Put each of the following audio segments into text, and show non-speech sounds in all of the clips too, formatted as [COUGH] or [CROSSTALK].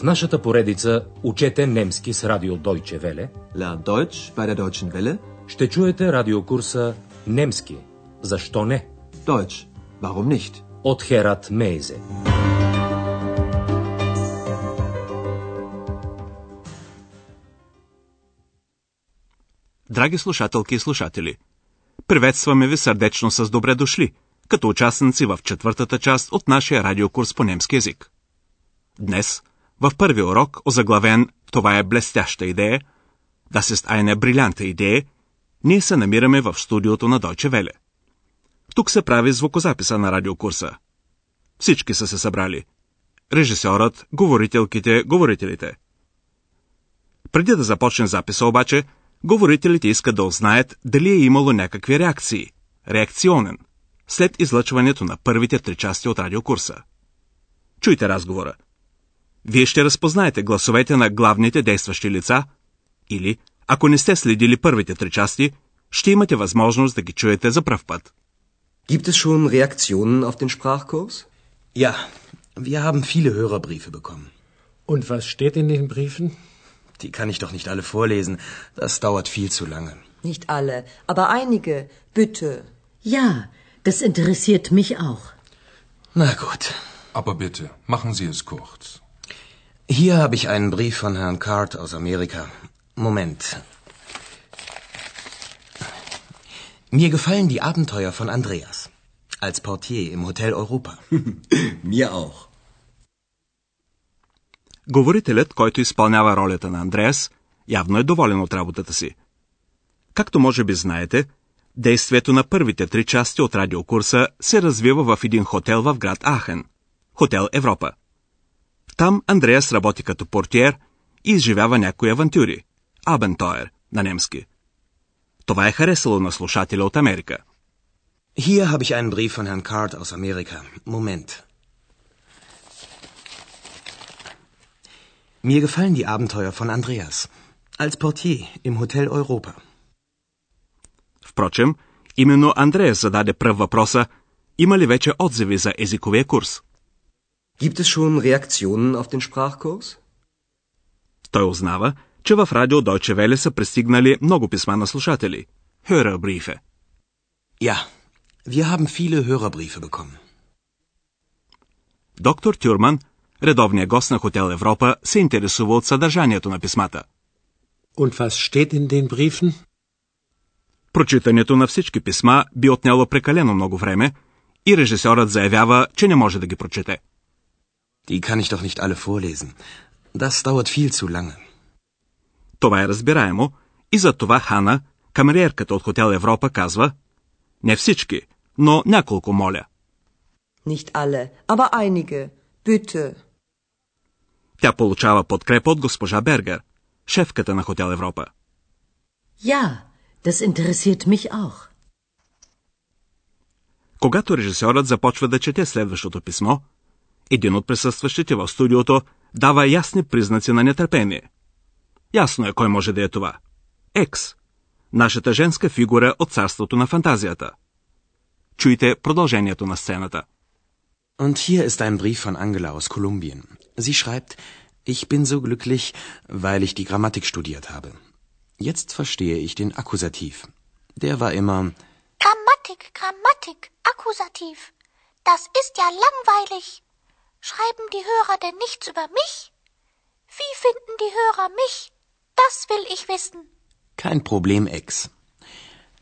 В нашата поредица Учете немски с радио Deutsche Welle Lernt Deutsch bei der Deutschen Welle. ще чуете радиокурса Немски. Защо не? Deutsch. Warum nicht? От Херат Мейзе. Драги слушателки и слушатели, приветстваме ви сърдечно с добре дошли, като участници в четвъртата част от нашия радиокурс по немски язик. Днес, в първи урок, озаглавен «Това е блестяща идея», Das ist eine brillante Idee, ние се намираме в студиото на Deutsche Welle. Тук се прави звукозаписа на радиокурса. Всички са се събрали. Режисьорът, говорителките, говорителите. Преди да започне записа обаче, говорителите искат да узнаят дали е имало някакви реакции, реакционен, след излъчването на първите три части от радиокурса. Чуйте разговора. Вие ще разпознаете гласовете на главните действащи лица или, ако не сте следили първите три части, ще имате възможност да ги чуете за пръв път. Gibt es schon Reaktionen auf den Sprachkurs? Ja, wir haben viele Hörerbriefe bekommen. Und was steht in den Briefen? Die kann ich doch nicht alle vorlesen. Das dauert viel zu lange. Nicht alle, aber einige. Bitte. Ja, das interessiert mich auch. Na gut. Aber bitte, machen Sie es kurz. Hier habe ich einen Brief von Herrn Card aus Amerika. Moment. Mir gefallen die Abenteuer von Andreas. Als Portier im Hotel Europa. [LAUGHS] Mir auch. Говорителят, който изпълнява ролята на Андреас, явно е доволен от работата си. Както може би знаете, действието на първите три части от радиокурса се развива в един хотел в град Ахен – Хотел Европа. Там Андреас работи като портиер и изживява някои авантюри – Абентойер на немски. Това е харесало на слушателя от Америка. Hier habe ich einen Brief von Herrn Card aus Amerika. Moment. Mir gefallen die Abenteuer von Andreas. Als Portier im Hotel Europa. Впрочем, именно Андреас зададе пръв въпроса има ли вече отзиви за езиковия курс. Gibt es schon Reaktionen auf den Sprachkurs? Той узнава, че в радио Deutsche Welle са пристигнали много писма на слушатели. Hörerbriefe. Ja, wir haben viele Hörerbriefe bekommen. Доктор Тюрман, редовният гост на Хотел Европа, се интересува от съдържанието на писмата. Und was steht in den Briefen? Прочитането на всички писма би отняло прекалено много време и режисьорът заявява, че не може да ги прочете. Die kann ich doch nicht alle vorlesen. Das dauert viel zu lange. Това е разбираемо и за това Хана, камериерката от Хотел Европа, казва Не всички, но няколко моля. Nicht alle, aber einige. Bitte. Тя получава подкрепа от госпожа Бергер, шефката на Хотел Европа. Ja, das interessiert mich auch. Когато режисьорът започва да чете следващото писмо, един от присъстващите в студиото дава ясни признаци на нетърпение. Ясно е кой може да е това. Екс. Нашата женска фигура от царството на фантазията. Чуйте продължението на сцената. Und hier ist ein Brief von Angela aus Kolumbien. Sie schreibt, ich bin so glücklich, weil ich die Grammatik studiert habe. Jetzt verstehe ich den Akkusativ. Der war immer Grammatik, Grammatik, Akkusativ. Das ist ja langweilig. Schreiben die Hörer denn nichts über mich? Wie finden die Hörer mich? Das will ich wissen. kein Problem, Ex.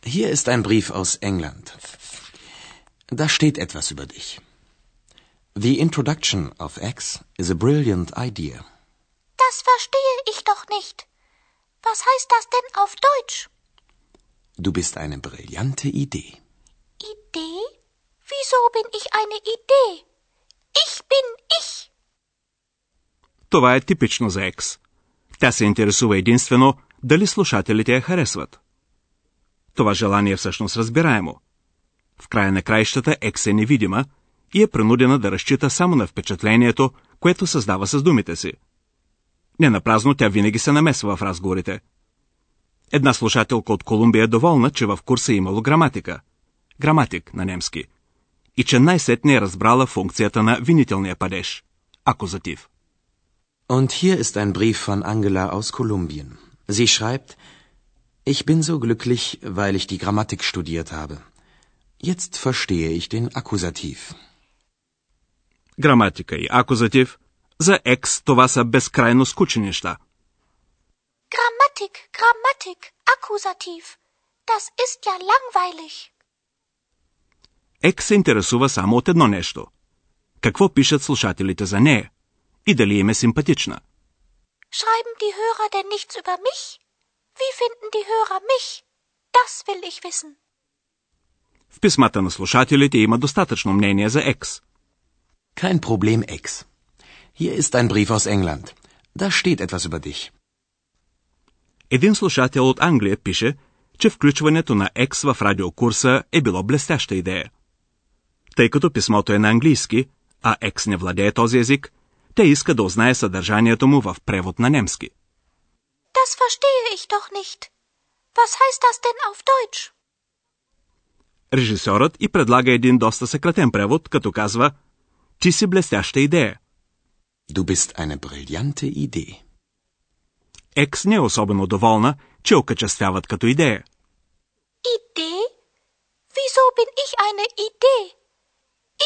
Hier ist ein Brief aus England. Da steht etwas über dich. The introduction of X is a brilliant idea. Das verstehe ich doch nicht. Was heißt das denn auf Deutsch? Du bist eine brillante Idee. Idee? Wieso bin ich eine Idee? Bin ich. Това е типично за Екс. Тя се интересува единствено дали слушателите я харесват. Това желание е всъщност разбираемо. В края на краищата Екс е невидима и е принудена да разчита само на впечатлението, което създава с думите си. Не напразно тя винаги се намесва в разговорите. Една слушателка от Колумбия е доволна, че в курса е имало граматика. Граматик на немски. И че най-сетне е разбрала функцията на винителния падеж. Акузатив. Und hier ist ein Brief von Angela aus Kolumbien. Sie schreibt, ich bin so glücklich, weil ich die Grammatik studiert habe. Jetzt verstehe ich den Akkusativ. Граматика и акузатив. За екс това са безкрайно скучни неща. Grammatik, Grammatik, Akkusativ. Das ist ja langweilig. Екс се интересува само от едно нещо. Какво пишат слушателите за нея? И дали им е симпатична? Schreiben die Hörer denn nichts über mich? Wie finden die Hörer mich? Das will ich wissen. В писмата на слушателите има достатъчно мнение за екс. Kein Problem, Ex. Hier ist ein Brief aus England. Da steht etwas über dich. Един слушател от Англия пише, че включването на екс в радиокурса е било блестяща идея. Тъй като писмото е на английски, а екс не владее този език, те иска да узнае съдържанието му в превод на немски. Das verstehe ich doch nicht. Was heißt das denn auf Deutsch? Режисьорът и предлага един доста съкратен превод, като казва «Ти си блестяща идея». Du bist eine brillante Idee. Екс не е особено доволна, че окачествяват като идея. Idee? Wieso bin ich eine Idee?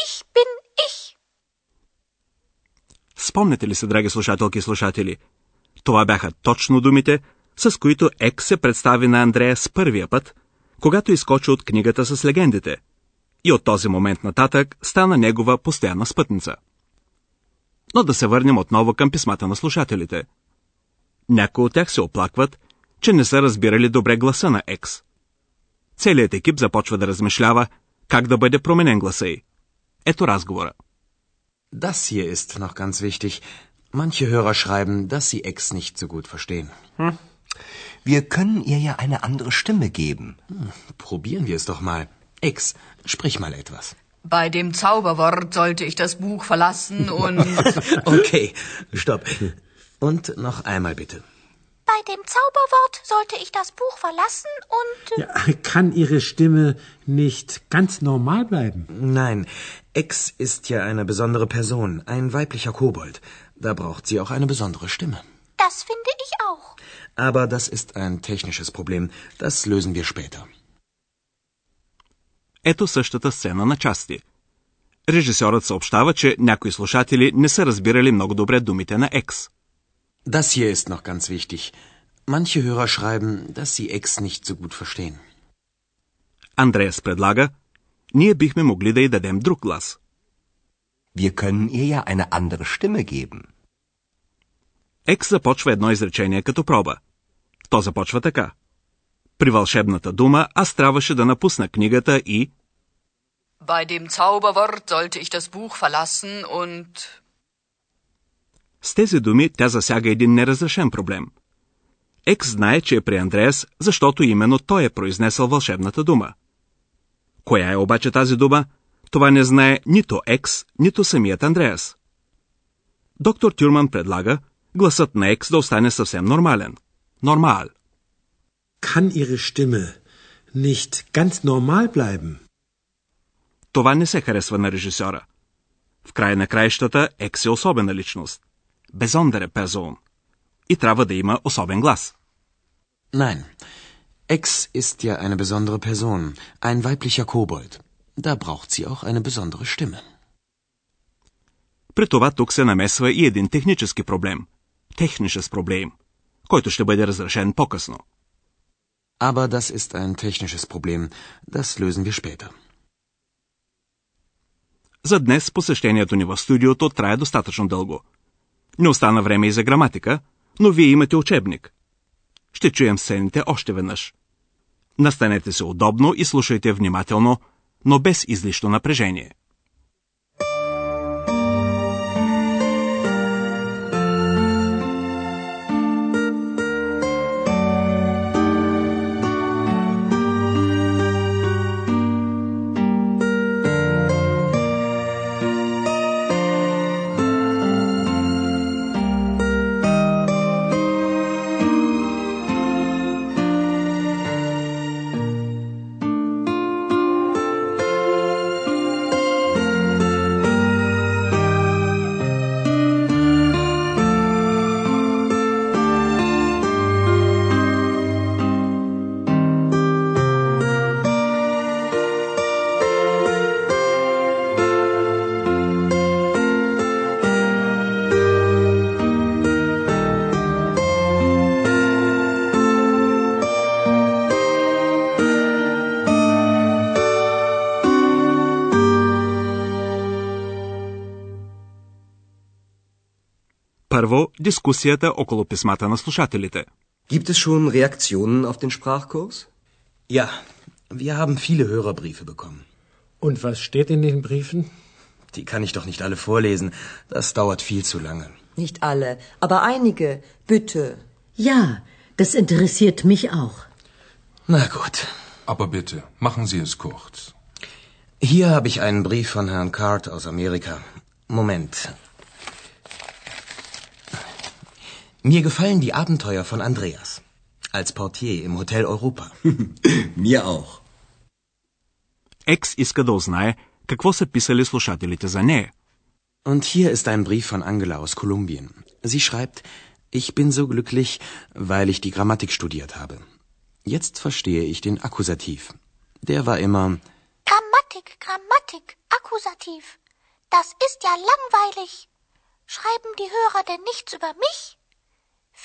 Ich bin ich. Спомняте ли се, драги слушателки и слушатели? Това бяха точно думите, с които Екс се представи на Андрея с първия път, когато изкочи от книгата с легендите. И от този момент нататък стана негова постоянна спътница. Но да се върнем отново към писмата на слушателите. Някои от тях се оплакват, че не са разбирали добре гласа на Екс. Целият екип започва да размишлява как да бъде променен гласа й. eto razgovora. Das hier ist noch ganz wichtig. Manche Hörer schreiben, dass sie Ex nicht so gut verstehen. Hm. Wir können ihr ja eine andere Stimme geben. Hm, probieren wir es doch mal. Ex, sprich mal etwas. Bei dem Zauberwort sollte ich das Buch verlassen und. [LAUGHS] okay, stopp. Und noch einmal bitte. Bei dem Zauberwort sollte ich das Buch verlassen und. Ja, kann Ihre Stimme nicht ganz normal bleiben? Nein, Ex ist ja eine besondere Person, ein weiblicher Kobold. Da braucht sie auch eine besondere Stimme. Das finde ich auch. Aber das ist ein technisches Problem. Das lösen wir später. Ето същата сцена на части. Режисьорът съобщава, че някои слушатели не са разбирали много добре думите на Екс. Das hier ist noch ganz wichtig. Manche Hörer schreiben, dass sie Ex nicht so gut verstehen. Андреас предлага, ние бихме могли да й дадем друг глас. Wir können ihr ja eine andere Stimme geben. Екс започва едно изречение като проба. То започва така. При вълшебната дума аз трябваше да напусна книгата и... Bei dem Zauberwort sollte ich das Buch verlassen und. С тези думи тя засяга един неразрешен проблем. Екс знае, че е при Андреас, защото именно той е произнесъл вълшебната дума. Коя е обаче тази дума? Това не знае нито Екс, нито самият Андреас. Доктор Тюрман предлага гласът на Екс да остане съвсем нормален. Нормал. Kann Ihre Stimme nicht ganz normal bleiben? Това не се харесва на режисьора. В край на краищата Екс е особена личност. Безондере персон. И трябва да има особен глас. Nein. Ex ist ja eine besondere Person, ein weiblicher Kobold. Da braucht sie auch eine besondere Stimme. При това тук се намесва и един технически проблем. Технически проблем, който ще бъде разрешен по-късно. Aber das ist ein technisches Problem. Das lösen wir später. За днес посещението ни в студиото трае достатъчно дълго. Не остана време и за граматика, но вие имате учебник. Ще чуем сцените още веднъж. Настанете се удобно и слушайте внимателно, но без излишно напрежение. Първо, дискусията около писмата на слушателите. Gibt es schon Reaktionen auf den Sprachkurs? Ja, wir haben viele Hörerbriefe bekommen. Und was steht in den Briefen? Die kann ich doch nicht alle vorlesen. Das dauert viel zu lange. Nicht alle, aber einige, bitte. Ja, das interessiert mich auch. Na gut. Aber bitte, machen Sie es kurz. Hier habe ich einen Brief von Herrn Card aus Amerika. Moment. Mir gefallen die Abenteuer von Andreas. Als Portier im Hotel Europa. [LAUGHS] Mir auch. Екс иска да узнае какво са писали слушателите за нея. Und hier ist ein Brief von Angela aus Kolumbien. Sie schreibt, ich bin so glücklich, weil ich die Grammatik studiert habe. Jetzt verstehe ich den Akkusativ. Der war immer Grammatik, Grammatik, Akkusativ. Das ist ja langweilig. Schreiben die Hörer denn nichts über mich?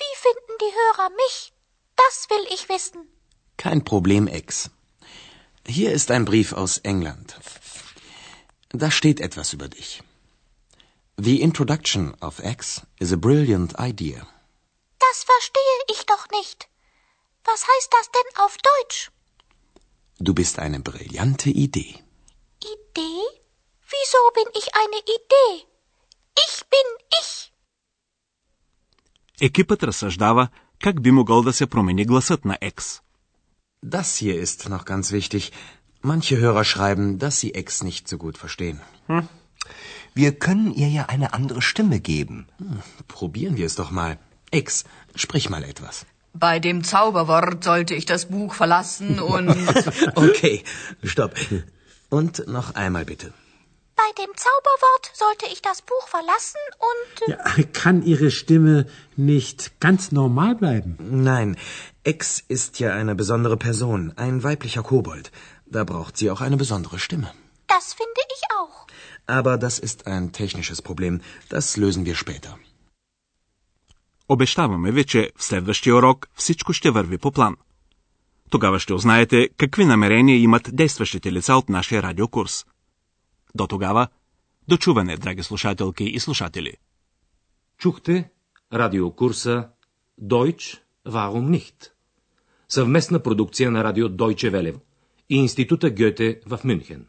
Wie finden die Hörer mich? Das will ich wissen. kein Problem, Ex. Hier ist ein Brief aus England. Da steht etwas über dich. The introduction of X is a brilliant idea. Das verstehe ich doch nicht. Was heißt das denn auf Deutsch? Du bist eine brillante Idee. Idee? Wieso bin ich eine Idee? Ich bin ich. Екипът разсъждава как би могъл да се промени гласът на Екс. Das hier ist noch ganz wichtig. Manche Hörer schreiben, dass sie Ex nicht so gut verstehen. Wir können ihr ja eine andere Stimme geben. Hm, probieren wir es doch mal. Ex, sprich mal etwas. Bei dem Zauberwort sollte ich das Buch verlassen und... [LAUGHS] Okay, stopp. Und noch einmal bitte. Bei dem Zauberwort sollte ich das Buch verlassen und... Ja, kann Ihre Stimme nicht ganz normal bleiben? Nein, Ex ist ja eine besondere Person, ein weiblicher Kobold. Da braucht sie auch eine besondere Stimme. Das finde ich auch. Aber das ist ein technisches Problem. Das lösen wir später. Обещаваме ви, че в следващия урок всичко ще върви по план. Тогава ще узнаете какви намерения имат действащите лица от нашия радиокурс. До тогава, дочуване, драги слушателки и слушатели. Чухте радиокурса Deutsch, warum nicht? Съвместна продукция на радио Deutsche Welle и Института Гьоте в Мюнхен.